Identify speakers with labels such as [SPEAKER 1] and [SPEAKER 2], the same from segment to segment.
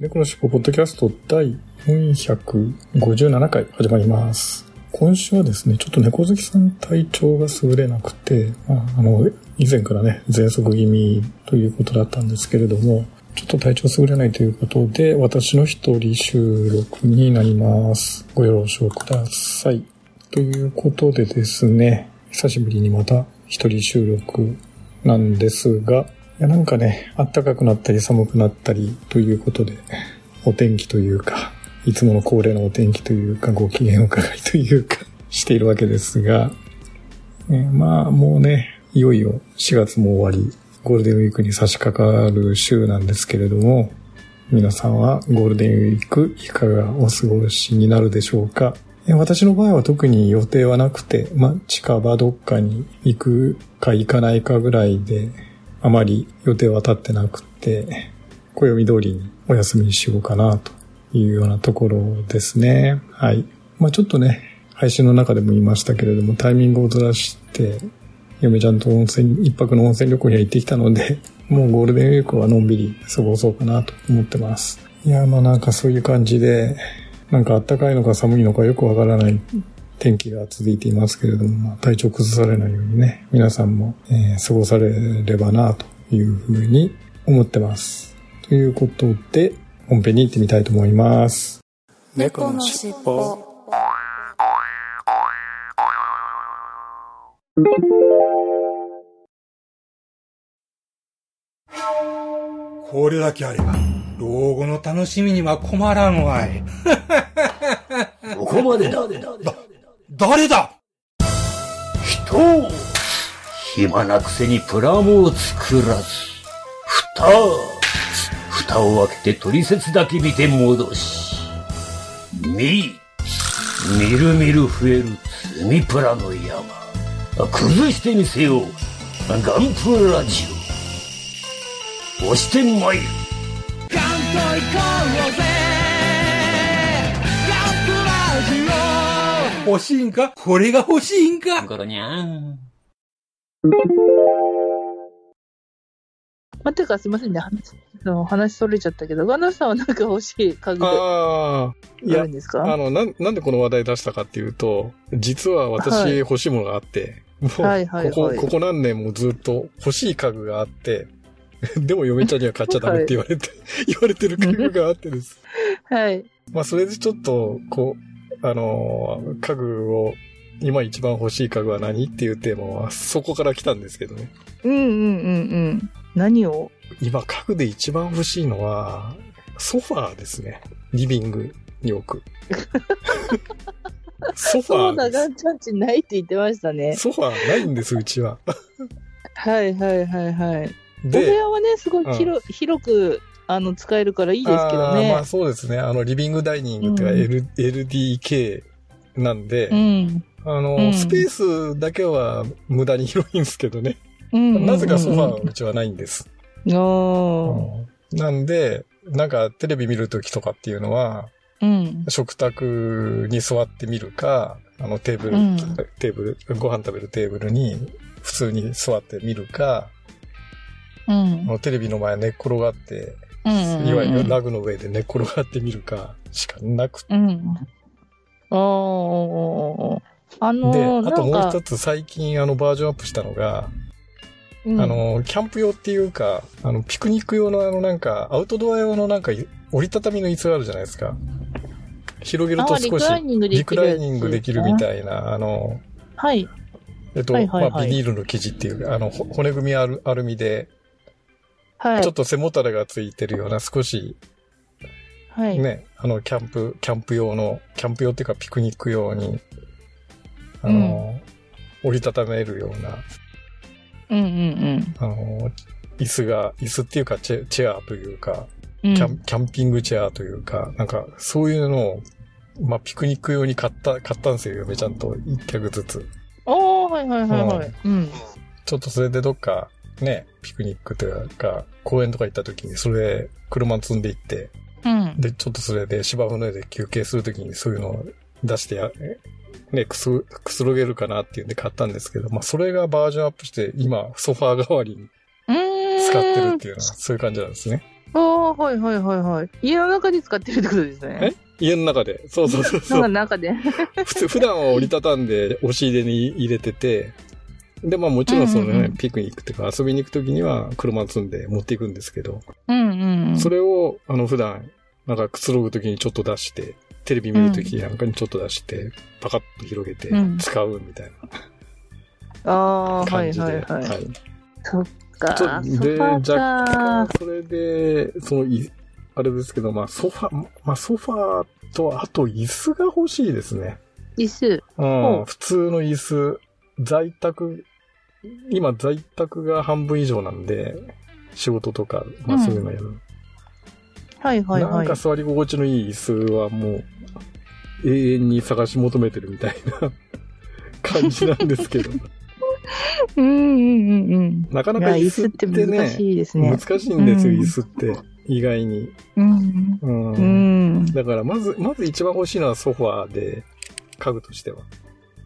[SPEAKER 1] 猫のしっぽポッドキャスト第457回始まります。今週はですね、ちょっと猫好きさん体調が優れなくて、まあ、あの、以前からね、喘息気味ということだったんですけれども、ちょっと体調優れないということで、私の一人収録になります。ご了承ください。ということでですね、久しぶりにまた一人収録なんですが、いやなんかね、暖かくなったり寒くなったりということで、お天気というか、いつもの恒例のお天気というか、ご機嫌伺いというか、しているわけですが、えまあもうね、いよいよ4月も終わり、ゴールデンウィークに差し掛かる週なんですけれども、皆さんはゴールデンウィークいかがお過ごしになるでしょうか？私の場合は特に予定はなくて、まあ近場どっかに行くか行かないかぐらいで、あまり予定は立ってなくて、暦通りにお休みにしようかなというようなところですね。はい。まあちょっとね、配信の中でも言いましたけれども、タイミングをずらして、嫁ちゃんと温泉、一泊の温泉旅行には行ってきたので、もうゴールデンウィークはのんびり過ごそうかなと思ってます。いや、まあなんかそういう感じで、なんか暖かいのか寒いのかよくわからない天気が続いていますけれども、まあ、体調崩されないようにね、皆さんも、えー過ごされればなというふうに思ってます。ということで、本編に行ってみたいと思います。
[SPEAKER 2] 猫のしっぽ
[SPEAKER 3] これだけあれば、老後の楽しみには困らんわい。
[SPEAKER 4] ここまでだ。
[SPEAKER 3] 誰だ？
[SPEAKER 4] 人を暇なくせにプラモを作らず、蓋、蓋を開けて取説だけ見て戻し、み、みるみる増える積みプラの山。崩してみせよう。ガンプラジオ。押してまいる。
[SPEAKER 3] 欲しいんか？これが欲しいんか？
[SPEAKER 4] ゴロニャン。
[SPEAKER 5] まあ、てかすいませんね、話、その話それちゃったけど、ガンダルさんはなんか欲しい家具あ
[SPEAKER 1] ああ、いや
[SPEAKER 5] るん、ですか？
[SPEAKER 1] あの、なん、なんでこの話題出したかっていうと、実は
[SPEAKER 5] はい。
[SPEAKER 1] 私欲しいものがあって、もう、
[SPEAKER 5] はいはいはい。
[SPEAKER 1] ここ、ここ何年もずっと欲しい家具があって、でも嫁ちゃんには買っちゃダメって言われて、言われてる家具があってです。
[SPEAKER 5] はい。
[SPEAKER 1] まあ、それでちょっと、こう、あのー家具を、今一番欲しい家具は何っていうテーマは、そこから来たんですけどね。
[SPEAKER 5] うんうんうんうん。何を？
[SPEAKER 1] 今、家具で一番欲しいのは、ソファーですね。リビングに置く。ソフ
[SPEAKER 5] そうだ、
[SPEAKER 1] ァーです。
[SPEAKER 5] ガンちゃんちないって言ってましたね。
[SPEAKER 1] ソファーないんです、うちは。
[SPEAKER 5] はいはいはいはい。お部
[SPEAKER 1] で、
[SPEAKER 5] 屋はね、すごい広,、広く、あの、使えるからいいですけどね。
[SPEAKER 1] あーまあそうですね。あの、リビングダイニングっていうか、
[SPEAKER 5] うん
[SPEAKER 1] L LDK なんで、
[SPEAKER 5] うん。
[SPEAKER 1] あの、
[SPEAKER 5] うん
[SPEAKER 1] スペースだけは無駄に広いんですけどね。
[SPEAKER 5] うん。
[SPEAKER 1] なぜかソファーは
[SPEAKER 5] うん
[SPEAKER 1] うちはないんです。
[SPEAKER 5] おー
[SPEAKER 1] なんで、なんかテレビ見るときとかっていうのは、
[SPEAKER 5] うん。
[SPEAKER 1] 食卓に座ってみるか、あのテーブル、
[SPEAKER 5] うん
[SPEAKER 1] テーブル、ご飯食べるテーブルに普通に座ってみるか、
[SPEAKER 5] うん。
[SPEAKER 1] テレビの前寝っ転がって、
[SPEAKER 5] うん。
[SPEAKER 1] いわゆるラグの上で寝っ転がってみるかしかなくて。
[SPEAKER 5] うん。おー。あの
[SPEAKER 1] で、
[SPEAKER 5] ー、
[SPEAKER 1] あともう一つ最近あのバージョンアップしたのが、
[SPEAKER 5] うん
[SPEAKER 1] あの、キャンプ用っていうか、あの、ピクニック用のあのなんか、アウトドア用のなんか、折りたたみの椅子があるじゃないですか。広げると少しリクライニングできるみたいな、あの、
[SPEAKER 5] はい。
[SPEAKER 1] えっと、
[SPEAKER 5] はいはいはい
[SPEAKER 1] まあ、ビニールの生地っていう、あの、ほ骨組みアルアルミで、
[SPEAKER 5] はい
[SPEAKER 1] ちょっ。と背もたれがついてるような少し、
[SPEAKER 5] はい。
[SPEAKER 1] ね、あの、キャンプ、キャンプ用の、キャンプ用っていうかピクニック用に、あの、折りたためるような、
[SPEAKER 5] うんうん
[SPEAKER 1] あの、椅子が、椅子っていうかチェチェアというか、
[SPEAKER 5] うん
[SPEAKER 1] キャンキャンピングチェアというか、なんか、そういうのを、まあ、ピクニック用に買った、買ったんですよ、嫁ちゃんと一脚ずつ。
[SPEAKER 5] おー、はいはいはいはい。うん。
[SPEAKER 1] ちょっとそれでどっか、ね、ピクニックというか、公園とか行った時に、それで車積んで行って、
[SPEAKER 5] うん。
[SPEAKER 1] で、ちょっとそれで芝生の上で休憩するときにそういうのを出してや、ね、くす、くつろげるかなっていうんで買ったんですけど、まあそれがバージョンアップして今ソファー代わりに。使ってるっていうのはそういう感じなんですね。
[SPEAKER 5] おー、はいはいはいはい。家の中で使ってるってことですね。
[SPEAKER 1] 家の中で。そうそうそうそ
[SPEAKER 5] なんか
[SPEAKER 1] う。
[SPEAKER 5] 中で。
[SPEAKER 1] 普通、普段は折りたたんで押し入れに入れてて、で、まあもちろんそのね、
[SPEAKER 5] うんうんうん
[SPEAKER 1] ピクニックっていうか遊びに行くときには車積んで持っていくんですけど、
[SPEAKER 5] うんうんうん。
[SPEAKER 1] それを、あの、普段、なんかくつろぐときにちょっと出して、テレビ見るときなんかにちょっと出して、パカッと広げて
[SPEAKER 5] うん
[SPEAKER 1] 使うみたい
[SPEAKER 5] あ
[SPEAKER 1] な
[SPEAKER 5] あ、はい
[SPEAKER 1] 感じで。
[SPEAKER 5] はいはい。
[SPEAKER 1] はい
[SPEAKER 5] そっか。
[SPEAKER 1] で、
[SPEAKER 5] ァ
[SPEAKER 1] 若
[SPEAKER 5] ー
[SPEAKER 1] 干
[SPEAKER 5] か。、
[SPEAKER 1] それで、そのい、あれですけど、まあ、ソファ、まあ、ソファーと、あと、椅子が欲しいですね。
[SPEAKER 5] 椅子。
[SPEAKER 1] うん、
[SPEAKER 5] う
[SPEAKER 1] 普通の椅子、在宅、今、在宅が半分以上なんで、仕事とか、まあ、
[SPEAKER 5] うん
[SPEAKER 1] そういうのやる。
[SPEAKER 5] はいはいはい
[SPEAKER 1] なんか。座り心地のいい椅子はもう、永遠に探し求めてるみたいな 感じなんですけど、
[SPEAKER 5] うんうんうんうん。
[SPEAKER 1] なかないか
[SPEAKER 5] や、
[SPEAKER 1] 椅子っ
[SPEAKER 5] て
[SPEAKER 1] てね、
[SPEAKER 5] 難しいですね。
[SPEAKER 1] 難しいんですよ、
[SPEAKER 5] うん
[SPEAKER 1] 椅子って。意外に。
[SPEAKER 5] うん。
[SPEAKER 1] うん
[SPEAKER 5] うん。
[SPEAKER 1] だから、まず、まず一番欲しいのはソファーで、家具としては。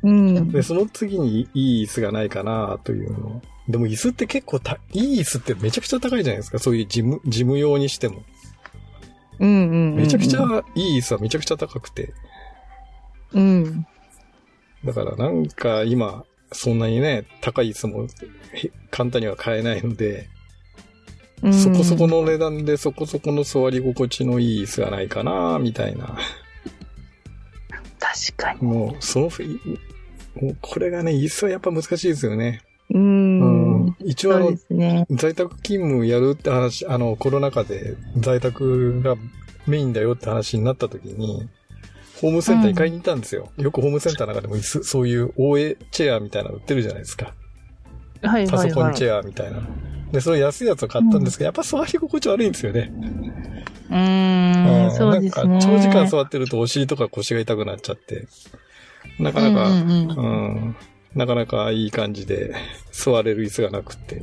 [SPEAKER 5] うん。
[SPEAKER 1] で、その次にいい椅子がないかなというの。でも椅子って結構た、いい椅子ってめちゃくちゃ高いじゃないですか。そういう事務、事務用にしても。
[SPEAKER 5] うんうんうん。
[SPEAKER 1] めちゃくちゃいい椅子はめちゃくちゃ高くて。
[SPEAKER 5] うん。
[SPEAKER 1] だからなんか今、そんなにね、高い椅子もへ簡単には買えないので、
[SPEAKER 5] うん。
[SPEAKER 1] そこそこの値段でそこそこの座り心地のいい椅子がないかなみたいな。
[SPEAKER 5] 確かに。
[SPEAKER 1] もう、そのもうこれがね、椅子はやっぱ難しいですよね。
[SPEAKER 5] う。
[SPEAKER 1] うんん。一応
[SPEAKER 5] ね。
[SPEAKER 1] 在宅勤務やるって話、あの、コロナ禍で在宅がメインだよって話になった時に、ホームセンターに買いに行ったんですよ。よくホームセンターの中でも椅子、そういう OA チェアみたいなの売ってるじゃないですか。
[SPEAKER 5] はい
[SPEAKER 1] パ
[SPEAKER 5] はいはい。
[SPEAKER 1] ソコンチェアみたいな。で、それ安いやつを買ったんですけど、やっぱ座り心地悪いんですよね。
[SPEAKER 5] うーん、そうですね。
[SPEAKER 1] なんか長時間座ってるとお尻とか腰が痛くなっちゃって、なかなか、
[SPEAKER 5] うんうんうん
[SPEAKER 1] うんなかなかいい感じで 座れる椅子がなくって。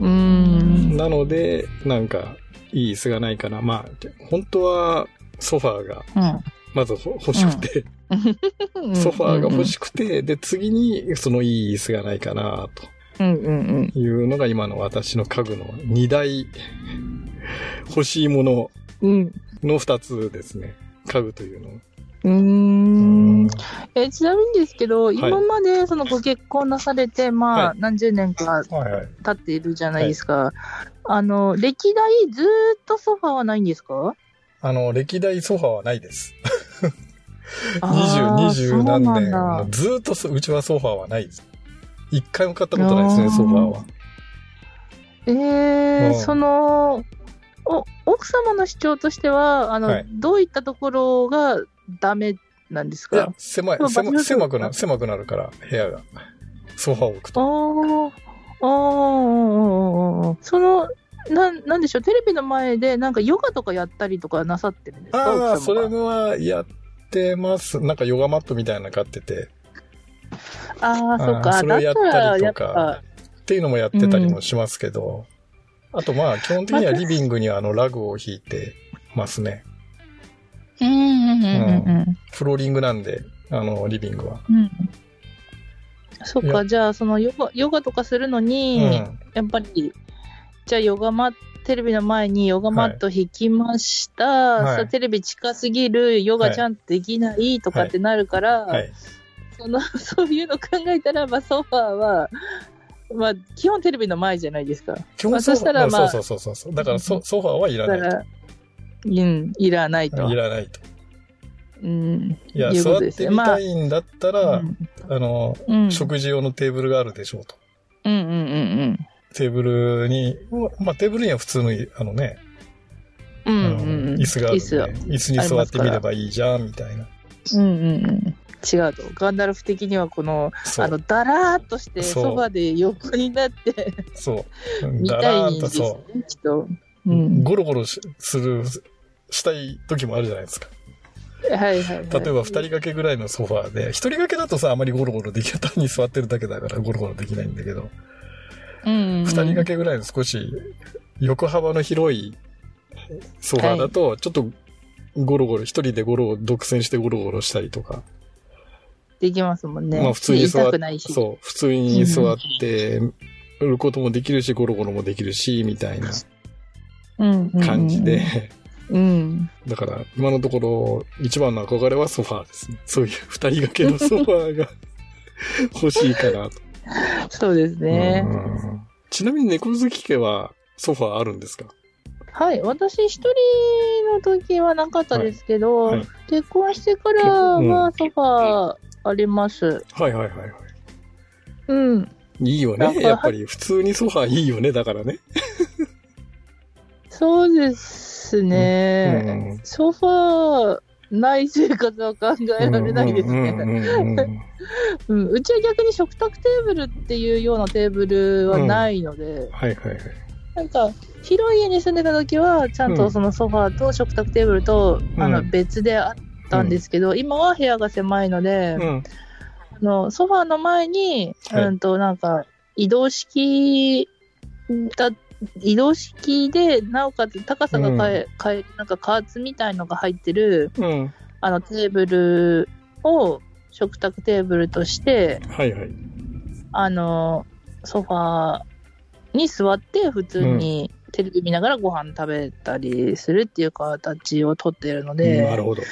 [SPEAKER 5] うーん。
[SPEAKER 1] なので、なんか、いい椅子がないかな。まあ、本当はソファーがまずほ欲しくて、
[SPEAKER 5] うん。
[SPEAKER 1] ソファーが欲
[SPEAKER 5] い。
[SPEAKER 1] しくて、で、次にそのいい椅子がないかな、
[SPEAKER 5] うんうん
[SPEAKER 1] というのが今の私の家具の2大欲しいもの。の2つですね。家具というの。
[SPEAKER 5] うーん。え、ちなみにですけど、
[SPEAKER 1] い
[SPEAKER 5] 今までそのご結婚なされて、まあ、
[SPEAKER 1] はい
[SPEAKER 5] 何十年か。経っているじゃないですか。あの、歴代ずーっとソファーはないんですか？
[SPEAKER 1] あの、歴代ソファーはないです。二十、二十何年。ずーっとそうちはソファーはないです。一回も買ったことないですね、ソファーは。
[SPEAKER 5] ええ
[SPEAKER 1] うん
[SPEAKER 5] その、お、奥様の主張としては、あの、
[SPEAKER 1] はい
[SPEAKER 5] どういったところがダメなんです
[SPEAKER 1] いや
[SPEAKER 5] か、
[SPEAKER 1] 狭い狭狭くな、狭くなるから、部屋が。ソファーを置く
[SPEAKER 5] あ
[SPEAKER 1] と。
[SPEAKER 5] ーあー、あーその、なん、なんでしょう、テレビの前でなんかヨガとかやったりとかなさってるんですか？
[SPEAKER 1] ああ、それはやってます。なんかヨガマットみたいなの買ってて。
[SPEAKER 5] ああ、そっか。
[SPEAKER 1] それをやったりとか
[SPEAKER 5] っ
[SPEAKER 1] ていうのもやってたりもしますけど。あとまあ、基本的にはリビングにはあのラグを引いてますね。
[SPEAKER 5] うんうんうんうん
[SPEAKER 1] フローリングなんで、あの、リビングは。
[SPEAKER 5] うん。そっか、じゃあ、そのヨガ、ヨガとかするの
[SPEAKER 1] う
[SPEAKER 5] に、
[SPEAKER 1] ん。
[SPEAKER 5] やっぱり、じゃあヨガマット、テレビの前にヨガマット引きました。
[SPEAKER 1] はい
[SPEAKER 5] さテレビ近すぎる、ヨガちゃんとできないとかってなるから、
[SPEAKER 1] はい。
[SPEAKER 5] その、そういうの考えたら、まあ、ソファーは、まあ、基本テレビの前じゃないですか。
[SPEAKER 1] 基
[SPEAKER 5] まあ
[SPEAKER 1] 本ソファー、
[SPEAKER 5] そしたらまあ
[SPEAKER 1] そうそうそうそう。だからソソファーはいらない
[SPEAKER 5] うん、いらない
[SPEAKER 1] と。
[SPEAKER 5] と
[SPEAKER 1] い。らないと。
[SPEAKER 5] うん。
[SPEAKER 1] いや、
[SPEAKER 5] いうこ
[SPEAKER 1] 座ってみたいんだったら、
[SPEAKER 5] うん
[SPEAKER 1] あの、
[SPEAKER 5] うん、
[SPEAKER 1] 食事用のテーブルがあるでしょうと。
[SPEAKER 5] うんうんうん
[SPEAKER 1] テーブルに、まあテーブルには普通の、あのね、
[SPEAKER 5] うん。
[SPEAKER 1] 椅子がある
[SPEAKER 5] 椅子
[SPEAKER 1] に座ってみればいいじゃん、みたいな。
[SPEAKER 5] うんうんうん。違うと。ガンダルフ的にはこの。あの、だらーっとして、
[SPEAKER 1] そう
[SPEAKER 5] ソファで横になって
[SPEAKER 1] そう。
[SPEAKER 5] 見
[SPEAKER 1] だ
[SPEAKER 5] たいんできっと。
[SPEAKER 1] う。
[SPEAKER 5] うん。
[SPEAKER 1] ゴロゴロしする、したい時もあるじゃないですか。
[SPEAKER 5] はいはい、はい。
[SPEAKER 1] 例えば二人掛けぐらいのソファーで、一人掛けだとさ、あまりゴロゴロできない。単に座ってるだけだからゴロゴロできないんだけど、
[SPEAKER 5] うんうんうん、
[SPEAKER 1] 二人掛けぐらいの少し横幅の広いソファーだと、ちょっとゴロゴロ、一人でゴロを独占してゴロゴロしたりとか、
[SPEAKER 5] できますもんね。
[SPEAKER 1] まあ普通に座っ
[SPEAKER 5] 痛くないし。
[SPEAKER 1] そう、普通に座って、売ることもできるし、ゴロゴロもできるし、みたいな
[SPEAKER 5] うんうんうん
[SPEAKER 1] 感じで、。
[SPEAKER 5] うん。
[SPEAKER 1] だから今のところ一番の憧れはソファーですね。そういう二人掛けの ソファーが欲しいかなと。
[SPEAKER 5] そうですね。
[SPEAKER 1] うんちなみに猫好き家はソファーあるんですか？
[SPEAKER 5] はい。私一人の時はなかったですけど、
[SPEAKER 1] はいはい
[SPEAKER 5] 結婚してからはソファーあります。
[SPEAKER 1] はいはいはいはい。
[SPEAKER 5] うん。
[SPEAKER 1] いいよね。やっぱり普通にソファーいいよね。だからね。
[SPEAKER 5] そうですね。
[SPEAKER 1] うん
[SPEAKER 5] ソファーない生活は考えられないですね。
[SPEAKER 1] うんうんうんうん
[SPEAKER 5] うんうちは逆に食卓テーブルっていうようなテーブルはないので、
[SPEAKER 1] はいはいはい。
[SPEAKER 5] なんか広い家に住んでた時はちゃんとそのソファーと食卓テーブルと、
[SPEAKER 1] うん
[SPEAKER 5] あの別であったんですけど、今は部屋が狭いので、
[SPEAKER 1] うん。
[SPEAKER 5] あのソファーの前に、
[SPEAKER 1] はい
[SPEAKER 5] うんとなんか移動式だ移動式でなおかつ高さが変え,、変えなんか加圧みたいのが入ってる
[SPEAKER 1] うん。
[SPEAKER 5] あのテーブルを食卓テーブルとして
[SPEAKER 1] はいはい。
[SPEAKER 5] あのソファーに座って普通にテレビ見ながらご飯食べたりするっていう形をとっているので、
[SPEAKER 1] なるほど。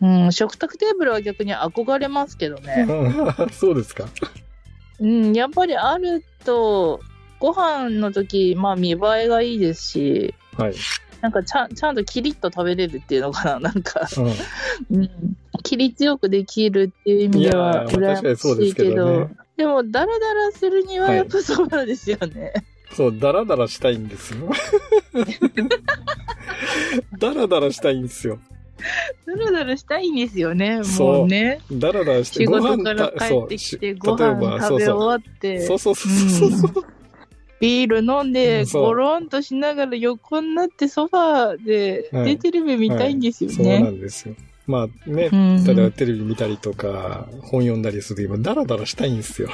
[SPEAKER 5] うん、食卓テーブルは逆に憧れますけどね。
[SPEAKER 1] うん そうですか。
[SPEAKER 5] うん、やっぱりあると、ご飯の時、まあ見栄えがいいですし、
[SPEAKER 1] はい。
[SPEAKER 5] なんかちゃんちゃんとキリッと食べれるっていうのかな、なんか、
[SPEAKER 1] うん
[SPEAKER 5] うん、キリ強くできるっていう意味ではい
[SPEAKER 1] やーまあ確かにそうですけ
[SPEAKER 5] 羨ましいけど、
[SPEAKER 1] どね
[SPEAKER 5] でも、ダラダラするには
[SPEAKER 1] はい
[SPEAKER 5] やっぱそうなんですよね。
[SPEAKER 1] そう、ダラダラしたいんですよ。ダラダラしたいんですよ。
[SPEAKER 5] ダラダラしたいんですよね、もうね。
[SPEAKER 1] ダラダラして
[SPEAKER 5] 仕事から
[SPEAKER 1] た
[SPEAKER 5] 帰ってきて、ご飯食べ終わって、
[SPEAKER 1] そうそうそうそうそうそう。
[SPEAKER 5] ビール飲んで、ゴロンとしながら横になってソファーで、
[SPEAKER 1] はい。
[SPEAKER 5] でテレビ見たいんですよ
[SPEAKER 1] そうな
[SPEAKER 5] ね。
[SPEAKER 1] んですよ。まあね、
[SPEAKER 5] うん。
[SPEAKER 1] 例えばテレビ見たりとか、本読んだりするときもダラダラしたいんですよ。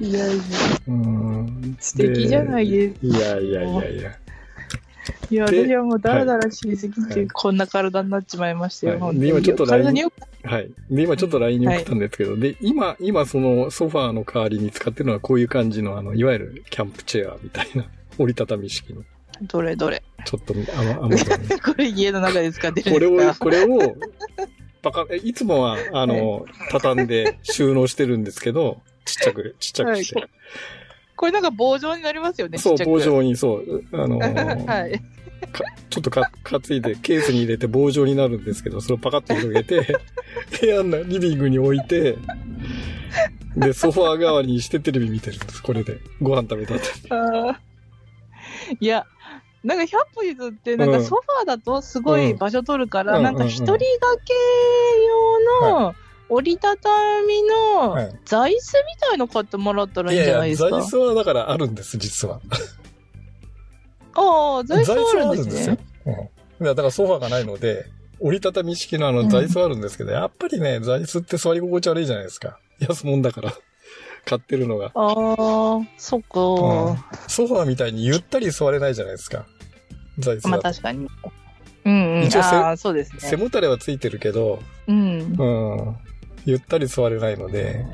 [SPEAKER 5] いやいや。
[SPEAKER 1] うん。
[SPEAKER 5] 素敵じゃないです。
[SPEAKER 1] いやいやいやいや。
[SPEAKER 5] いや、
[SPEAKER 1] で
[SPEAKER 5] 私はもうダラダラしすぎて、
[SPEAKER 1] はい。
[SPEAKER 5] こんな体になっちまいましたよ、
[SPEAKER 1] はい。
[SPEAKER 5] 本当に。
[SPEAKER 1] で今ちょっと
[SPEAKER 5] 体によく、
[SPEAKER 1] はい。で、今ちょっと LINE に送ったんですけど、で、今、今そのソファーの代わりに使ってるのはこういう感じの、あの、いわゆるキャンプチェアみたいな、折りたたみ式の、
[SPEAKER 5] どれどれ。
[SPEAKER 1] ちょっと、あの、アマゾンに。
[SPEAKER 5] これ家の中で使ってる
[SPEAKER 1] これを、
[SPEAKER 5] んですか？
[SPEAKER 1] これを、パカ、えいつもは、あの、畳んで収納してるんですけど、ちっちゃく、ちっちゃくして。
[SPEAKER 5] はいこれなんか棒状になりますよね、
[SPEAKER 1] そう、棒状に、そう、あの、
[SPEAKER 5] はい。
[SPEAKER 1] かちょっとか、担いで、ケースに入れて棒状になるんですけど、それをパカッと広げて、部屋のリビングに置いて、で、ソファー代わりにしてテレビ見てるんです、これで。ご飯食べた後に。
[SPEAKER 5] あーいや、なんか100歩譲って、なんかソファーだとすごい場所取るから、
[SPEAKER 1] うん
[SPEAKER 5] なんか一人掛け用の折りたたみの
[SPEAKER 1] はい
[SPEAKER 5] 座椅子みたいの買ってもらったらいいんじゃないですか？
[SPEAKER 1] 座椅子はだからあるんです、実は。
[SPEAKER 5] ああ、座椅子はあるんですね。
[SPEAKER 1] うん。いやだからソファーがないので、折りたたみ式のあの座椅子はあるんですけど、やっぱりね、座椅子って座り心地悪いじゃないですか。安もんだから。買ってるのが。
[SPEAKER 5] ああ、そっか。
[SPEAKER 1] ソファーみたいにゆったり座れないじゃないですか。座椅子
[SPEAKER 5] ま。あ確かに。うんうん。
[SPEAKER 1] 一応
[SPEAKER 5] そうです
[SPEAKER 1] 背
[SPEAKER 5] ね。
[SPEAKER 1] もたれはついてるけど、
[SPEAKER 5] うん。
[SPEAKER 1] うん。ゆったり座れないので、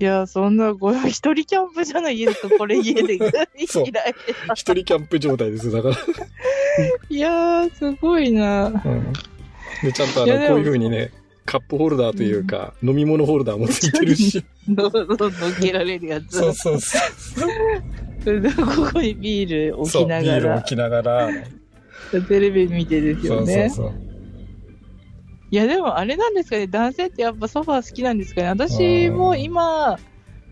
[SPEAKER 5] いや、そんな、これ一人キャンプじゃないですか、これ家で。
[SPEAKER 1] 一人キャンプ状態です。だから。
[SPEAKER 5] いやー、すごいな。
[SPEAKER 1] うん。で、ちゃんとあの、こういう風にね、カップホルダーというか、飲み物ホルダーもついてるし。
[SPEAKER 5] どんどん乗っけられるやつ。
[SPEAKER 1] そうそうそう。
[SPEAKER 5] それでここにビール置
[SPEAKER 1] そう、
[SPEAKER 5] きながら
[SPEAKER 1] ビール置、きながら。
[SPEAKER 5] テレビ見てです
[SPEAKER 1] そうそう
[SPEAKER 5] よね。
[SPEAKER 1] そう。
[SPEAKER 5] いや、でもあれなんですかね、男性ってやっぱソファー好きなんですかね。私も今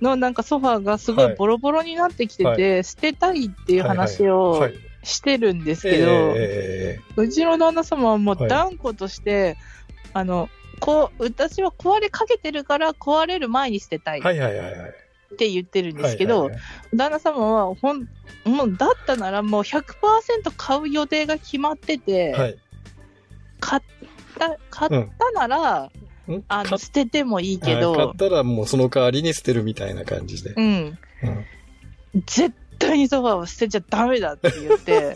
[SPEAKER 5] のなんかソファーがすご
[SPEAKER 1] はい
[SPEAKER 5] いボロボロになってきてて、捨てたいっていう話を
[SPEAKER 1] はい。
[SPEAKER 5] してるんですけど、
[SPEAKER 1] え
[SPEAKER 5] うちの旦那様はもう
[SPEAKER 1] はい
[SPEAKER 5] 断固として、あの、こう、私は壊れかけてるから壊れる前に捨てたい。
[SPEAKER 1] ーはいはいはいはい。
[SPEAKER 5] って言ってるんですけど、
[SPEAKER 1] はいはい
[SPEAKER 5] 旦那様はほん、もうだったならもう100%買う予定が決まってて、
[SPEAKER 1] はい。はい
[SPEAKER 5] 買った、買ったなら、
[SPEAKER 1] ん？
[SPEAKER 5] あの、捨ててもいいけ
[SPEAKER 1] はい買
[SPEAKER 5] ど
[SPEAKER 1] っ、たらもうその代わりに捨てるみたいな感じで。
[SPEAKER 5] うん、
[SPEAKER 1] うん
[SPEAKER 5] 絶対にソファーは捨てちゃダメだって言って、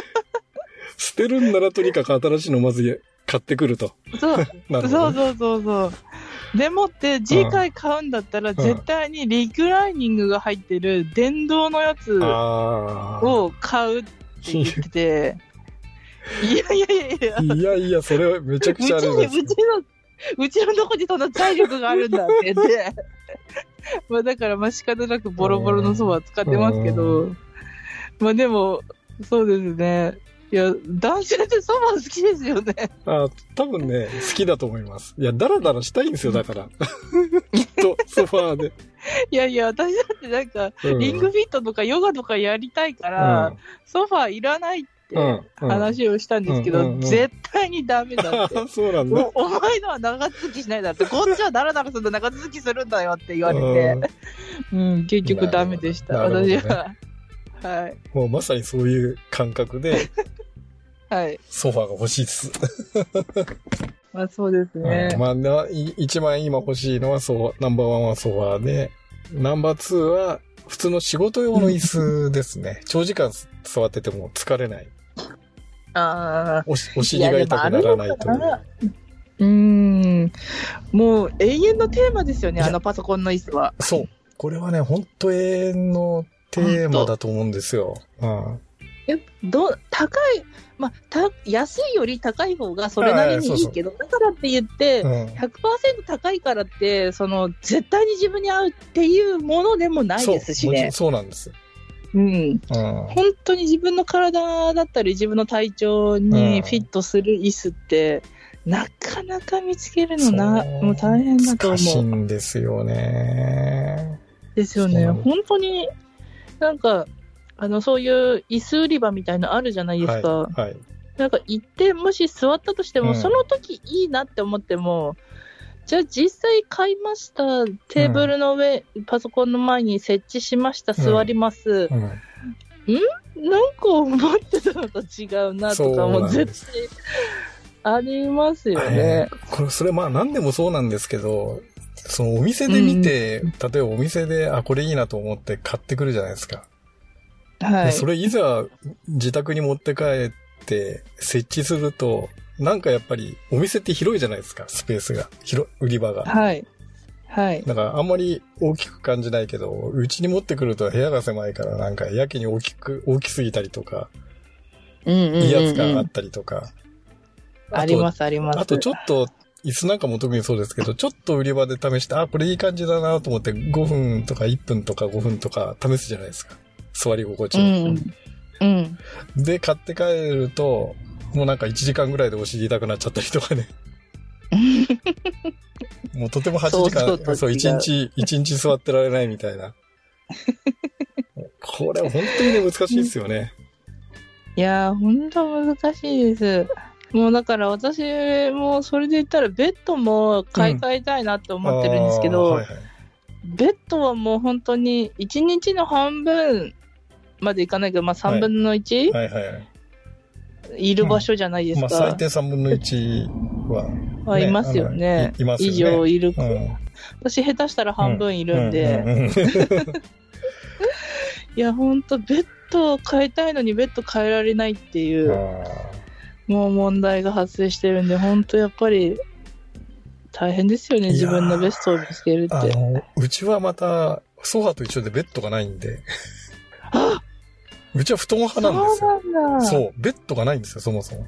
[SPEAKER 1] 捨てるんならとにかく新しいのまず買ってくると。
[SPEAKER 5] そう、
[SPEAKER 1] ね。
[SPEAKER 5] そうそうそうそう。でもって、次回買うんだったら、絶対にリクライニングが入ってる電動のやつ。を買うって言ってて、いやいやいやいや、
[SPEAKER 1] いやいや、それめちゃく
[SPEAKER 5] うち
[SPEAKER 1] ゃあるんです
[SPEAKER 5] うちの、うちのどこにそんな財力があるんだって言って、まあだからまあ仕方なくボロボロのそば使ってますけど、まあでも、そうですね。いや、男性ってそば好きですよね。
[SPEAKER 1] あ多分ね、好きだと思います。いや、ダラダラしたいんですよ、だから。きっと、ソファーで。
[SPEAKER 5] いやいや、私だってなんか、
[SPEAKER 1] うん
[SPEAKER 5] リングフィットとかヨガとかやりたいから、ソファーいらないって
[SPEAKER 1] うんうん
[SPEAKER 5] 話をしたんですけど、絶対にダメだって。
[SPEAKER 1] あ そうなんだ。
[SPEAKER 5] お前のは長続きしないだって、こっちはダラダラすると長続きするんだよって言われて、うん、結局ダメでした、私は。はい。
[SPEAKER 1] もうまさにそういう感覚で、
[SPEAKER 5] はい。
[SPEAKER 1] ソファーが欲しいです。
[SPEAKER 5] まあそうですね
[SPEAKER 1] うん。まあな、い一番今欲しいのはそう、ナンバーワンはソファーで、ナンバーツーは普通の仕事用の椅子ですね。長時間座ってても疲れない。
[SPEAKER 5] ああ。
[SPEAKER 1] お尻が痛くならないという
[SPEAKER 5] ん。もう永遠のテーマですよね、あのパソコンの椅子は。
[SPEAKER 1] そう。これはね、本当永遠のテーマだと思うんですよ。うん。
[SPEAKER 5] え、どう、高い、まあ、た、安いより高い方がそれなりにいいけど、だからって言って、
[SPEAKER 1] うん
[SPEAKER 5] 100%高いからって、その、絶対に自分に合うっていうものでもないですしね。
[SPEAKER 1] そうそうなんです。
[SPEAKER 5] うん。
[SPEAKER 1] うん。
[SPEAKER 5] 本当に自分の体だったり、自分の体調にフィットする椅子って、なかなか見つけるのな、もう大変だと
[SPEAKER 1] 難しい
[SPEAKER 5] 思う。
[SPEAKER 1] んですよね。
[SPEAKER 5] ですよね。本当に、なんか、あの、そういう椅子売り場みたいなのあるじゃないですか。
[SPEAKER 1] はい。はい。
[SPEAKER 5] なんか行って、もし座ったとしても、
[SPEAKER 1] うん
[SPEAKER 5] その時いいなって思っても、じゃあ実際買いました、テーブルの上、パソコンの前に設置しました、座ります。
[SPEAKER 1] うん。
[SPEAKER 5] なんか思ってたのと違うなとか、も絶対ありますよね。
[SPEAKER 1] これ、それまあ何でもそうなんですけど、そのお店で見て、例えばお店で、あ、これいいなと思って買ってくるじゃないですか。
[SPEAKER 5] はい。
[SPEAKER 1] でそれいざ自宅に持って帰って設置すると、なんかやっぱりお店って広いじゃないですか、スペースが。広、売り場が。
[SPEAKER 5] はい。はい。
[SPEAKER 1] だからあんまり大きく感じないけど、うちに持ってくると部屋が狭いからなんかやけに大きく、大きすぎたりとか、
[SPEAKER 5] うんうんうんうん
[SPEAKER 1] いいやつがあったりとか。
[SPEAKER 5] あります、あります。
[SPEAKER 1] あとちょっと、椅子なんかも特にそうですけど、ちょっと売り場で試して、あ、これいい感じだなと思って5分とか1分とか5分とか試すじゃないですか。座り心地
[SPEAKER 5] う
[SPEAKER 1] を。
[SPEAKER 5] ん。うん。
[SPEAKER 1] で、買って帰ると、もうなんか1時間ぐらいでお尻痛くなっちゃったりとかね。もうとても8時間、
[SPEAKER 5] そうそう
[SPEAKER 1] そう、
[SPEAKER 5] と違う
[SPEAKER 1] 1日、一日座ってられないみたいな。これは本当にね、難しいですよね。
[SPEAKER 5] いやー、ほんと難しいです。もうだから私もそれで言ったらベッドも買い替えたいなって思ってるんですけど、
[SPEAKER 1] あーはいはい
[SPEAKER 5] ベッドはもう本当に1日の半分までいかないけど、まあ3分の 1?
[SPEAKER 1] はいはいはい。
[SPEAKER 5] いる場所じゃないです
[SPEAKER 1] まあ
[SPEAKER 5] か。
[SPEAKER 1] 最低3分の1は。ね
[SPEAKER 5] はいますよね。
[SPEAKER 1] いいますよね
[SPEAKER 5] 以上いる、
[SPEAKER 1] うん。
[SPEAKER 5] 私下手したら半分いるんで、
[SPEAKER 1] うううん
[SPEAKER 5] いや本当ベッドを変えたいのにベッド変えられないっていう、もう問題が発生してるんで、本当やっぱり大変ですよね、自分のベストを見つけるって。
[SPEAKER 1] あの、うちはまた、ソファーと一緒でベッドがないんで。うちは布団派なんですよ。
[SPEAKER 5] そう。
[SPEAKER 1] そう、ベッドがないんですよ、そもそも。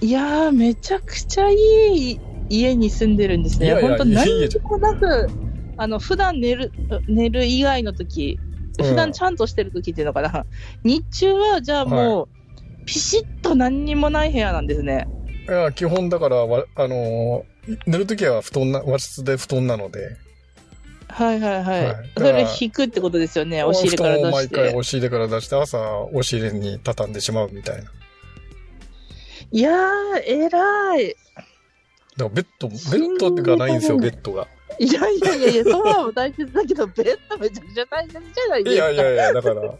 [SPEAKER 5] いやー、めちゃくちゃいい家に住んでるんですね。
[SPEAKER 1] いやいや
[SPEAKER 5] 本当何もなく、あの、普段寝る、寝る以外の時、
[SPEAKER 1] うん
[SPEAKER 5] 普段ちゃんとしてる時っていうのかな。日中は、じゃあもう、ピシッと何にもない部屋なんですね。
[SPEAKER 1] いや、基本だから、わあのー、寝るときは布団な、和室で布団なので。
[SPEAKER 5] はいはいはい。
[SPEAKER 1] はい
[SPEAKER 5] それ引くってことですよね。お尻から
[SPEAKER 1] 布団を
[SPEAKER 5] 出して。
[SPEAKER 1] 毎回お尻から出して、朝、お尻に畳んでしまうみたいな。だか
[SPEAKER 5] いやー、偉い。
[SPEAKER 1] らベッド、ベッドがないんですよ、ベッドが。
[SPEAKER 5] いやいやいやいや、ソファーも大切だけど、ベッドめちゃくちゃ大切じゃない
[SPEAKER 1] い
[SPEAKER 5] ですか。
[SPEAKER 1] やいやいや、だから、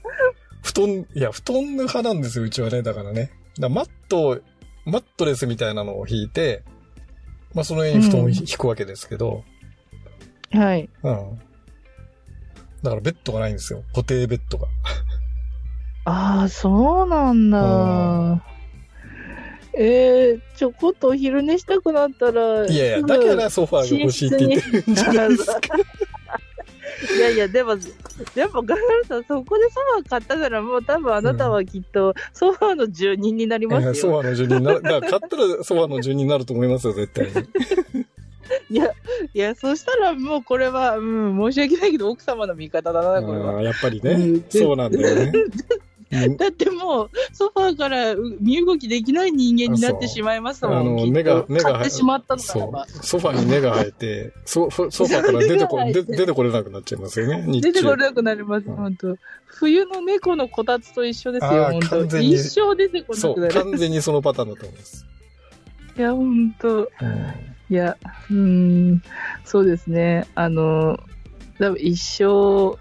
[SPEAKER 1] 布団、いや、布団派なんですよ、うちはね。だからね。だからマット、マットレスみたいなのを引いて、まあ、その上に布団を
[SPEAKER 5] うん
[SPEAKER 1] 引くわけですけど、
[SPEAKER 5] はい。
[SPEAKER 1] うん。だからベッドがないんですよ。固定ベッドが。
[SPEAKER 5] ああ、そうなん
[SPEAKER 1] うん
[SPEAKER 5] だ。えー、ちょこっとお昼寝したくなったら、
[SPEAKER 1] いやいや、だからソファーが欲しいって言ってるんじゃないですか。
[SPEAKER 5] いやいや、でも、でも、ガラルさん、そこでソファー買ったから、もう多分あなたはきっと、ソファーの住人になりますよ。
[SPEAKER 1] ソファーの住人になる。だから買ったらソファーの住人になると思いますよ、絶対に。
[SPEAKER 5] いや、いや、そしたらもうこれは、うん、申し訳ないけど、奥様の味方だな、これは。
[SPEAKER 1] やっぱりね
[SPEAKER 5] うん。
[SPEAKER 1] そうなんだよね。うん
[SPEAKER 5] だってもう、ソファーからう身動きできない人間になってしまいます
[SPEAKER 1] あ
[SPEAKER 5] もん。
[SPEAKER 1] の、
[SPEAKER 5] きっと
[SPEAKER 1] 根が、根が
[SPEAKER 5] 買ってしまったのなら
[SPEAKER 1] そ
[SPEAKER 5] ば。
[SPEAKER 1] う。ソファーに根が生えて、ソフ ソファーから出てこ、出てこれなくなっちゃいますよね。
[SPEAKER 5] 出てこれなくなります、
[SPEAKER 1] うん
[SPEAKER 5] 本当冬の猫のこたつと一緒ですよ、本当一生出てこなくなる。
[SPEAKER 1] 完全にそのパターンだと思います。
[SPEAKER 5] いや、本当
[SPEAKER 1] うん
[SPEAKER 5] いや、うーん、そうですね。あの、多分一生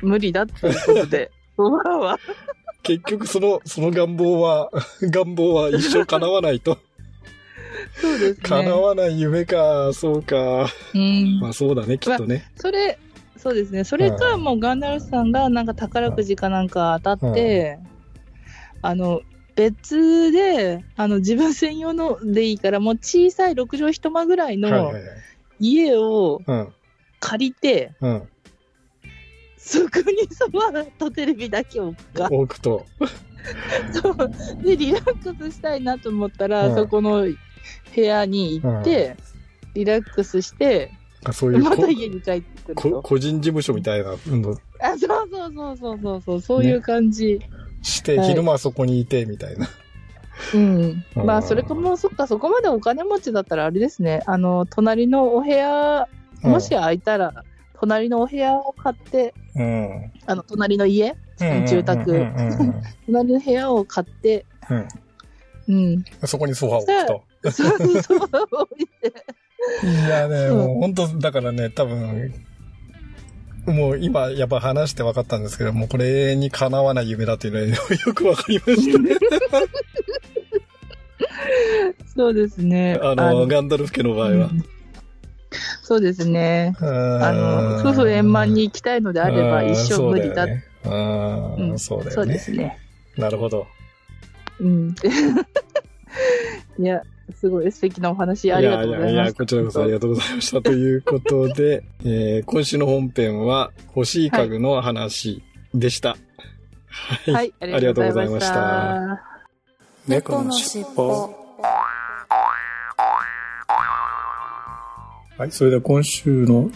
[SPEAKER 5] 無理だっていうことで、
[SPEAKER 1] 結局その、その願望は、願望は一生叶わないと。
[SPEAKER 5] そうですね。
[SPEAKER 1] 叶わない夢か、そうか。
[SPEAKER 5] うん
[SPEAKER 1] まあそうだね、きっとね。
[SPEAKER 5] それ、そうですね。それか、
[SPEAKER 1] うん
[SPEAKER 5] もうガンダルフさんがなんか宝くじかなんか当たって、あの、別で、あの、自分専用のでいいから、もう小さい6畳一間ぐらいの。家を
[SPEAKER 1] うん。
[SPEAKER 5] 借りて、
[SPEAKER 1] うん。
[SPEAKER 5] そこにソファーとテレビだけ置くか。
[SPEAKER 1] 置くと。
[SPEAKER 5] そう。で、リラックスしたいなと思ったら、
[SPEAKER 1] うん
[SPEAKER 5] そこの部屋に行って、リラックスして、
[SPEAKER 1] あそういうこ
[SPEAKER 5] また家に帰ってくる
[SPEAKER 1] 個人事務所みたいなの
[SPEAKER 5] あ、そうそうそうそうそうそう、そういう感じ。
[SPEAKER 1] して、
[SPEAKER 5] はい
[SPEAKER 1] 昼間はそこにいて、みたいな。
[SPEAKER 5] うん。
[SPEAKER 1] うん
[SPEAKER 5] まあ、それかもう、そっか、そこまでお金持ちだったらあれですね。あの、隣のお部屋、もし空いたら、隣のお部屋を買って、
[SPEAKER 1] うん。
[SPEAKER 5] あの、隣の家、
[SPEAKER 1] うん
[SPEAKER 5] 住宅 隣の部屋を買って、
[SPEAKER 1] うん
[SPEAKER 5] うん。
[SPEAKER 1] そこにソファーを置くと。
[SPEAKER 5] そうそうそう、置いて。
[SPEAKER 1] いやね、
[SPEAKER 5] うん
[SPEAKER 1] もう本当だからね、多分、もう今やっぱ話して分かったんですけども、これにかなわない夢だっていうのはよく分かりましたね。
[SPEAKER 5] そうですね。
[SPEAKER 1] あの、ガンダルフ家の場合は
[SPEAKER 5] う。んそうですね。あ
[SPEAKER 1] あ
[SPEAKER 5] の、夫婦円満に行きたいのであれば、一生無理だ。
[SPEAKER 1] ね。あー
[SPEAKER 5] うんそう。ですね。
[SPEAKER 1] なるほど。
[SPEAKER 5] うん。いや、すごい素敵なお話ありがとうございます。
[SPEAKER 1] やいやいや、こちらこそありがとうございました。ということで、えー今週の本編は欲しい家具の話でした。はい。
[SPEAKER 5] はい、ありがとうございまし
[SPEAKER 1] ありがとうございました
[SPEAKER 5] た。
[SPEAKER 2] 猫のしっぽ
[SPEAKER 1] はい、それでは今週の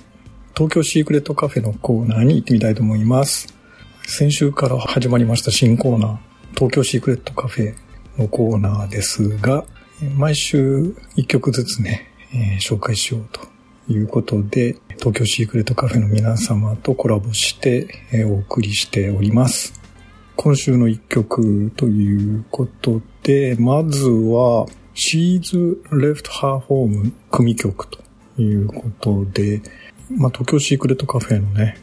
[SPEAKER 1] 東京シークレットカフェのコーナーに行ってみたいと思います。先週から始まりました新コーナー、東京シークレットカフェのコーナーですが、えー毎週一曲ずつね、えー紹介しようということで、東京シークレットカフェの皆様とコラボして、えーお送りしております。今週の一曲ということで、まずは、She's Left Her Home 組曲ということで、まあ、東京シークレットカフェのね、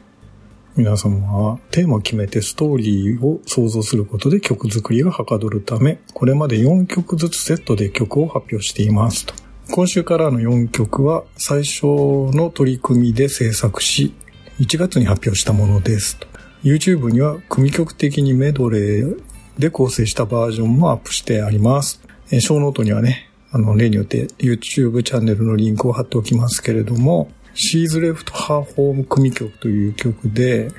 [SPEAKER 1] 皆様はテーマを決めてストーリーを想像することで曲作りがはかどるため、これまで4曲ずつセットで曲を発表していますと。今週からの4曲は最初の取り組みで制作し、1月に発表したものですと。YouTube には組曲的にメドレーで構成したバージョンもアップしてあります。えー、ショーノートにはね、あの、例によって YouTube チャンネルのリンクを貼っておきますけれども、She's Left Her Home 組曲という曲で、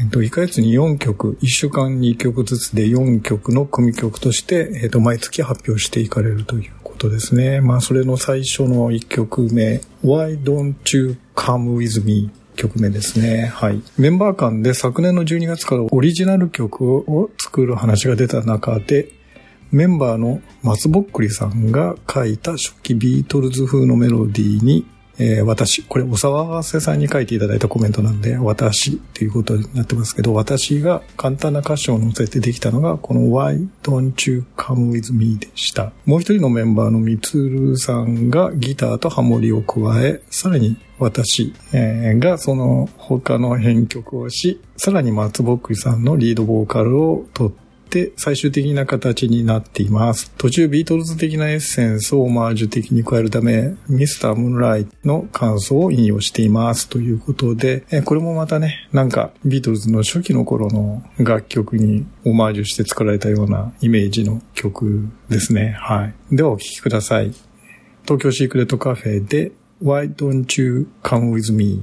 [SPEAKER 1] えっと、1ヶ月に4曲、1週間に1曲ずつで4曲の組曲として、えっと、毎月発表していかれるということですね。まあ、それの最初の1曲目、Why Don't You Come With Me 曲目ですね。はい。メンバー間で昨年の12月からオリジナル曲を作る話が出た中で、メンバーの松ぼっくりさんが書いた初期ビートルズ風のメロディーに、えー私、これ、お騒がせさんに書いていただいたコメントなんで、私っていうことになってますけど、私が簡単な歌詞を載せてできたのが、この Why Don't You Come With Me でした。もう一人のメンバーのみつるさんがギターとハモリを加え、さらに私、えーがその他の編曲をし、さらに松ぼっくりさんのリードボーカルを取って、最終的な形になっています。途中ビートルズ的なエッセンスをオマージュ的に加えるため、ミスタームーンライトの感想を引用していますということで、これもまたね、なんかビートルズの初期の頃の楽曲にオマージュして作られたようなイメージの曲ですね。はい。ではお聴きください。東京シークレットカフェで Why don't you come with me?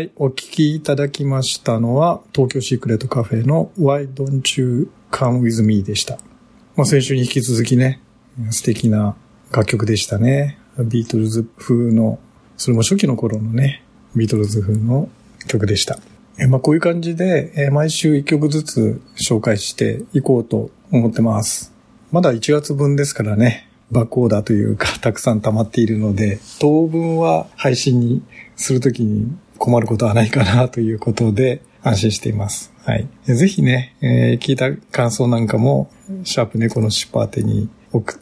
[SPEAKER 1] はい。お聞きいただきましたのは、東京シークレットカフェの Why Don't You Come With Me でした。まあ、先週に引き続きね、素敵な楽曲でしたね。ビートルズ風の、それも初期の頃のね、ビートルズ風の曲でした。えまあ、こういう感じで、え毎週1曲ずつ紹介していこうと思ってます。まだ1月分ですからね、バックオーダーというか、たくさん溜まっているので、当分は配信にするときに困ることはないかなということで安心しています。はい。ぜひね、えー聞いた感想なんかも、シャープ猫のしっぱ宛てに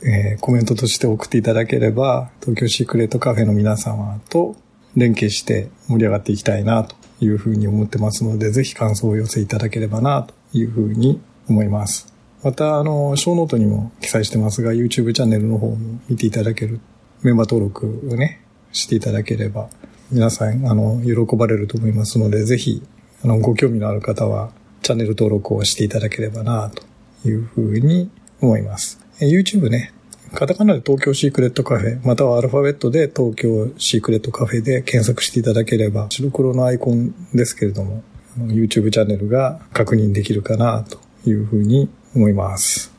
[SPEAKER 1] えーコメントとして送っていただければ、東京シークレットカフェの皆様と連携して盛り上がっていきたいなというふうに思ってますので、ぜひ感想をお寄せいただければなというふうに思います。また、あの、ショーノートにも記載してますが、YouTube チャンネルの方も見ていただける、メンバー登録をね、していただければ、皆さん、あの、喜ばれると思いますので、ぜひ、あの、ご興味のある方は、チャンネル登録をしていただければな、というふうに思います。YouTube ね、カタカナで東京シークレットカフェ、またはアルファベットで東京シークレットカフェで検索していただければ、白黒のアイコンですけれども、YouTube チャンネルが確認できるかなというふうに思います。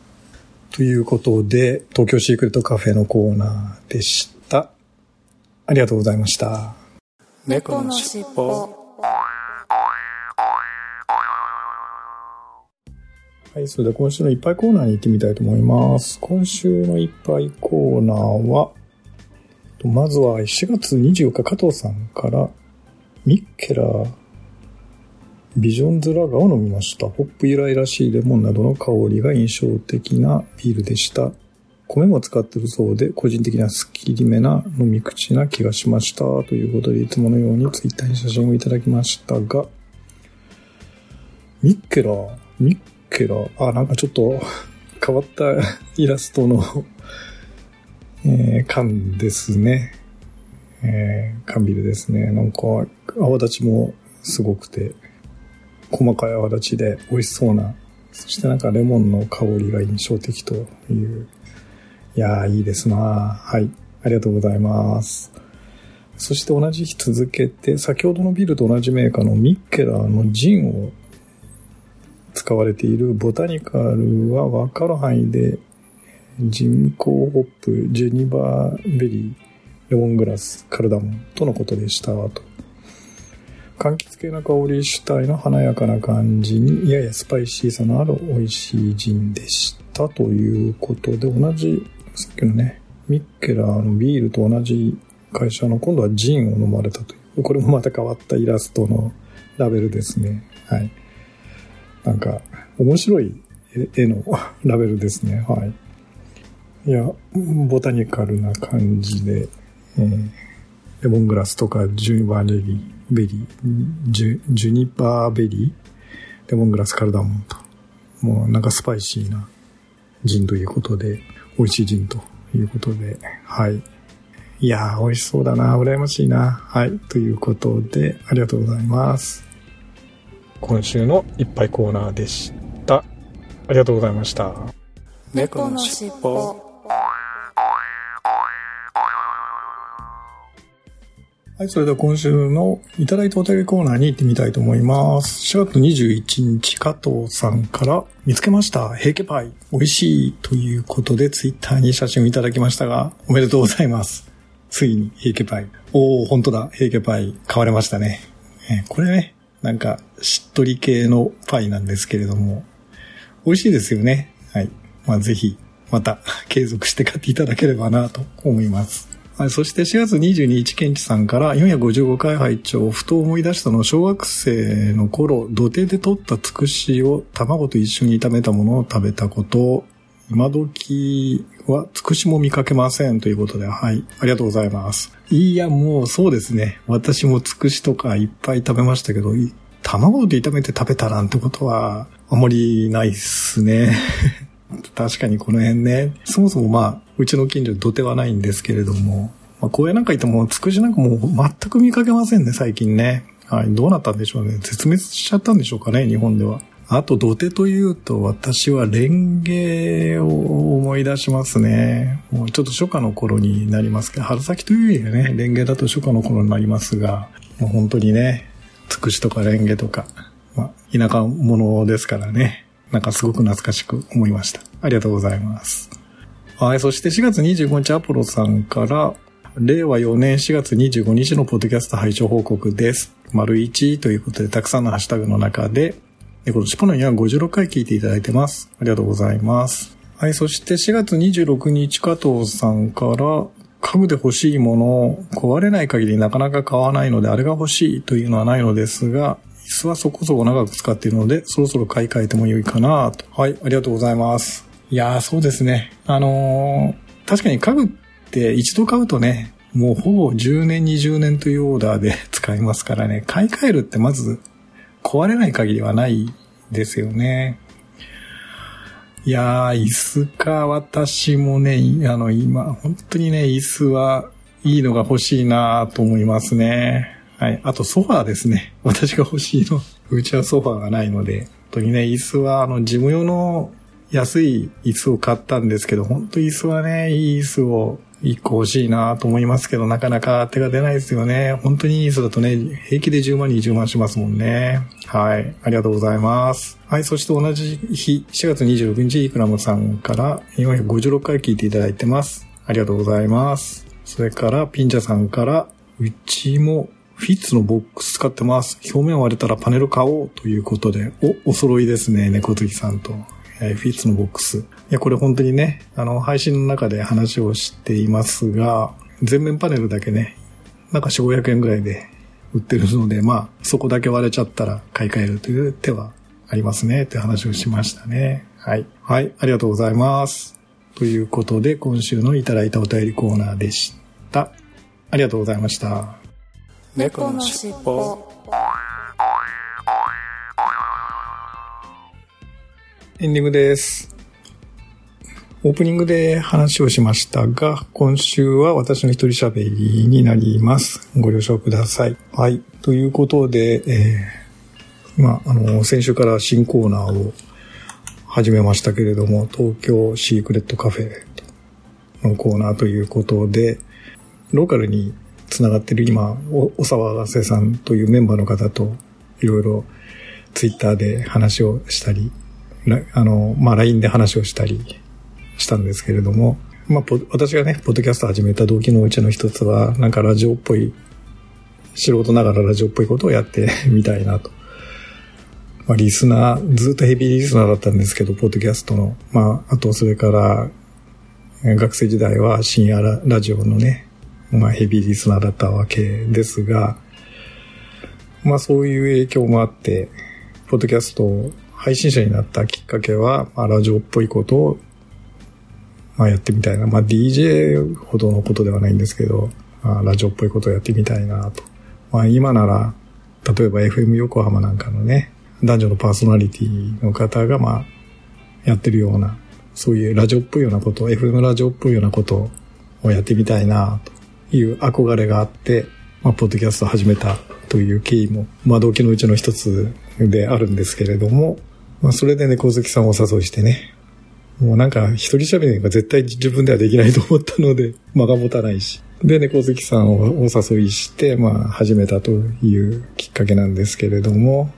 [SPEAKER 1] ということで、東京シークレットカフェのコーナーでした。ありがとうございました。
[SPEAKER 2] 猫のしっぽ。
[SPEAKER 1] はい、それでは今週のいっぱいコーナーに行ってみたいと思います。今週のいっぱいコーナーは、とまずは4月24日加藤さんから、ミッケラー、ビジョンズラガーを飲みました。ホップ由来らしいレモンなどの香りが印象的なビールでした。米も使ってるそうで、個人的にはすっきりめな飲み口な気がしました。ということで、いつものようにツイッターに写真をいただきましたが、ミッケラー、ミッケラー、あ、なんかちょっと変わった イラストの、えー缶ですね。えー缶ビールですね。なんか、泡立ちもすごくて、細かい泡立ちで美味しそうな、そしてなんかレモンの香りが印象的という、いやー、いいですなはい。ありがとうございます。そして同じ日続けて、先ほどのビールと同じメーカーのミッケラーのジンを使われているボタニカルは分かる範囲で人工ホップ、ジェニバーベリー、レモングラス、カルダモンとのことでしたと。柑橘系な香り主体の華やかな感じにややスパイシーさのある美味しいジンでしたということで同じさっきのねミッケラーのビールと同じ会社の今度はジンを飲まれたというこれもまた変わったイラストのラベルですね。はい。なんか面白い絵の ラベルですね。はい。いやボタニカルな感じで、えーレモングラスとかジュニパーベリー、ベリー、ジュジュニパーベリー、レモングラスカルダモンと。もうなんかスパイシーなジンということで、美味しいジンということで、はい。いやー、美味しそうだな、羨ましいな。はい。ということで、ありがとうございます。今週のいっぱいコーナーでした。ありがとうございました。
[SPEAKER 2] 猫のしっぽ。
[SPEAKER 1] はい、それでは今週のいただいたお便りコーナーに行ってみたいと思います。4月21日、加藤さんから見つけました。ヘイケパイ。美味しい。ということで、ツイッターに写真をいただきましたが、おめでとうございます。ついにヘイケパイ。おー、本当だ。ヘイケパイ。買われましたね。えーこれね、なんか、しっとり系のパイなんですけれども、美味しいですよね。はい。まあ、ぜひ、また、継続して買っていただければなと思います。はい、そして4月22日、ケンチさんから455回拝聴ふと思い出したのは小学生の頃、土手で取ったつくしを卵と一緒に炒めたものを食べたこと、今時はつくしも見かけませんということで、はい、ありがとうございます。いや、もうそうですね。私もつくしとかいっぱい食べましたけど、卵で炒めて食べたなんてことはあまりないっすね。確かにこの辺ね、そもそもまあ、うちの近所土手はないんですけれども、まあ、公園なんか行っても、つくしなんかもう全く見かけませんね、最近ね。はい、どうなったんでしょうね。絶滅しちゃったんでしょうかね、日本では。あと、土手というと、私はレンゲを思い出しますね。もうちょっと初夏の頃になりますけど、春先というよりはね、レンゲだと初夏の頃になりますが、もう本当にね、つくしとかレンゲとか、まあ、田舎者ですからね。なんかすごく懐かしく思いました。ありがとうございます。はい、そして4月25日アポロさんから、令和4年4月25日のポッドキャスト拝聴報告です。丸1ということで、たくさんのハッシュタグの中で、猫のしっぽのには56回聞いていただいてます。ありがとうございます。はい、そして4月26日加藤さんから、家具で欲しいものを、壊れない限りなかなか買わないので、あれが欲しいというのはないのですが、椅子はそこそこ長く使ってい。るので、そろそろ買い。替えても良い。かなと。はい、ありがとうござい。ます。い。やー、そうですね。あのー確かに家具って一度買うとね、もうほぼ10年、20年とい。うオーダーで使い。ますからね、買い。替えるってまず壊れない。限りはない。ですよね。い。やー、椅子か、私もね、あの、今、本当にね、椅子はい。い。のが欲しい。なと思い。ますね。はい。あと、ソファーですね。私が欲しいの。うちはソファーがないので、本当にね、椅子は、あの、事務用の安い椅子を買ったんですけど、本当椅子はね、いい椅子を一個欲しいなと思いますけど、なかなか手が出ないですよね。本当にいい椅子だとね、平気で10万20万しますもんね。はい。ありがとうございます。はい。そして同じ日、4月26日、イクラムさんから456回聞いていただいてます。ありがとうございます。それから、ピンチャさんから、うちもフィッツのボックス使ってます。表面割れたらパネル買おうということで、お、お揃いですね、猫好きさんと。えフィッツのボックス。いや、これ本当にね、あの、配信の中で話をしていますが、全面パネルだけね、なんか4、500円ぐらいで売ってるので、まあ、そこだけ割れちゃったら買い替えるという手はありますね、って話をしましたね。はい。はい、ありがとうございます。ということで、今週のいただいたお便りコーナーでした。ありがとうございました。
[SPEAKER 2] 猫のしっぽ
[SPEAKER 1] エンディングです。オープニングで話をしましたが、今週は私の一人喋りになります。ご了承ください。はい。ということで、えー、まあ、あの、先週から新コーナーを始めましたけれども、東京シークレットカフェのコーナーということで、ローカルにつながってる今、おお騒がせさんというメンバーの方といろいろツイッターで話をしたり、あの、まあ、LINE で話をしたりしたんですけれども、まあ、私がね、ポッドキャスト始めた動機のうちの一つは、なんかラジオっぽい、素人ながらラジオっぽいことをやって みたいなと。まあ、リスナー、ずっとヘビーリスナーだったんですけど、ポッドキャストの。まあ、あと、それから、学生時代は深夜ラジオのね、まあ、ヘビーリスナーだったわけですが、まあ、そういう影響もあって、ポッドキャスト配信者になったきっかけは、まあ、ラジオっぽいことを、まあ、やってみたいな。まあ、DJ ほどのことではないんですけど、まあ、ラジオっぽいことをやってみたいなと。まあ、今なら、例えば FM 横浜なんかのね、男女のパーソナリティの方が、まあ、やってるような、そういうラジオっぽいようなこと、FM ラジオっぽいようなことをやってみたいなという憧れがあって、まあ、ポッドキャストを始めたという経緯も、まあ、動機のうちの一つであるんですけれども、まあ、それで猫好きさんをお誘いしてね、もうなんか一人喋りが絶対自分ではできないと思ったので、間が持たないし。で、猫好きさんをお誘いして、まあ始めたというきっかけなんですけれども、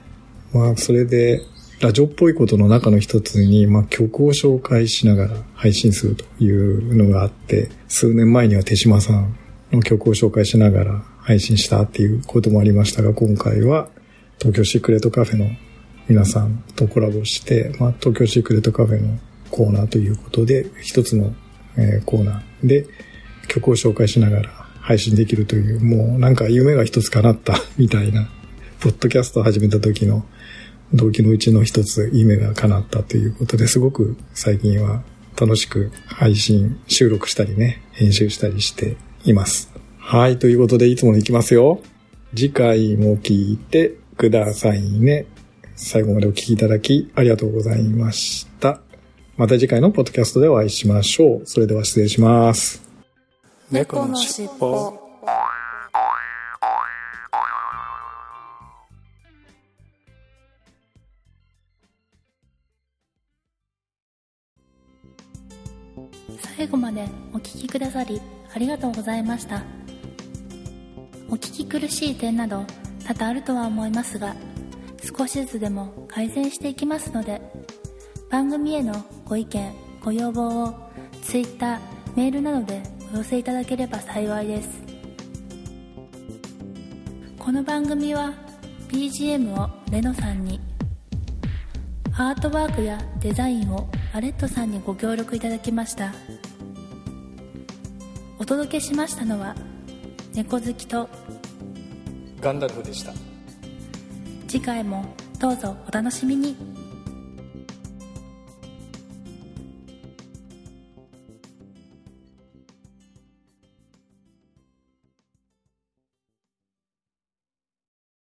[SPEAKER 1] まあそれで、ラジオっぽいことの中の一つに、まあ曲を紹介しながら配信するというのがあって、数年前には手島さんの曲を紹介しながら配信したっていうこともありましたが、今回は東京シークレットカフェの皆さんとコラボして、まあ、東京シークレットカフェのコーナーということで、一つの、えコーナーで曲を紹介しながら配信できるという、もうなんか夢が一つ叶った みたいな、ポッドキャストを始めた時の動機のうちの一つ夢が叶ったということですごく最近は楽しく配信、収録したりね、編集したりしています。はい、ということでいつもの行きますよ。次回も聞いてくださいね。最後までお聴きいただきありがとうございました。また次回のポッドキャストでお会いしましょう。それでは失礼します。
[SPEAKER 2] 猫のしっぽ最後までお聞きくださりありがとうございました。お聞き苦しい点など多々あるとは思いますが少しずつでも改善していきますので番組へのご意見ご要望を Twitter メールなどでお寄せいただければ幸いです。この番組は BGM をレノさんにアートワークやデザインをアレットさんにご協力いただきました。お届けしましたのは猫好きと
[SPEAKER 1] ガンダルフでした。
[SPEAKER 2] 次回もどうぞお楽しみに